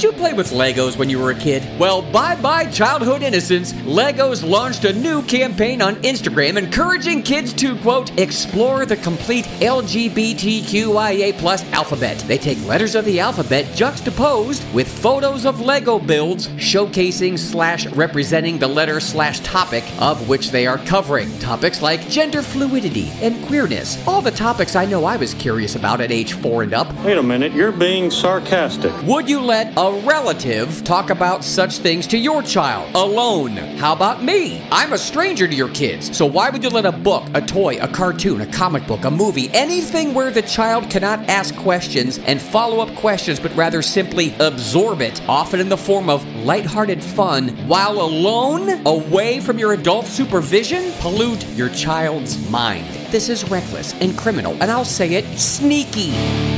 Did you play with Legos when you were a kid? Well, bye bye childhood innocence. Legos launched a new campaign on Instagram encouraging kids to, quote, explore the complete LGBTQIA plus alphabet. They take letters of the alphabet juxtaposed with photos of Lego builds showcasing slash representing the letter slash topic of which they are covering. Topics like gender fluidity and queerness. All the topics I know I was curious about at age four and up. Wait a minute, you're being sarcastic. Would you let a relative talk about such things to your child alone? How about me? I'm a stranger to your kids, so why would you let a book, a toy, a cartoon, a comic book, a movie, anything where the child cannot ask questions and follow up questions, but rather simply absorb it, often in the form of lighthearted fun, while alone, away from your adult supervision? Pollute your child's mind. This is reckless and criminal, and I'll say it sneaky.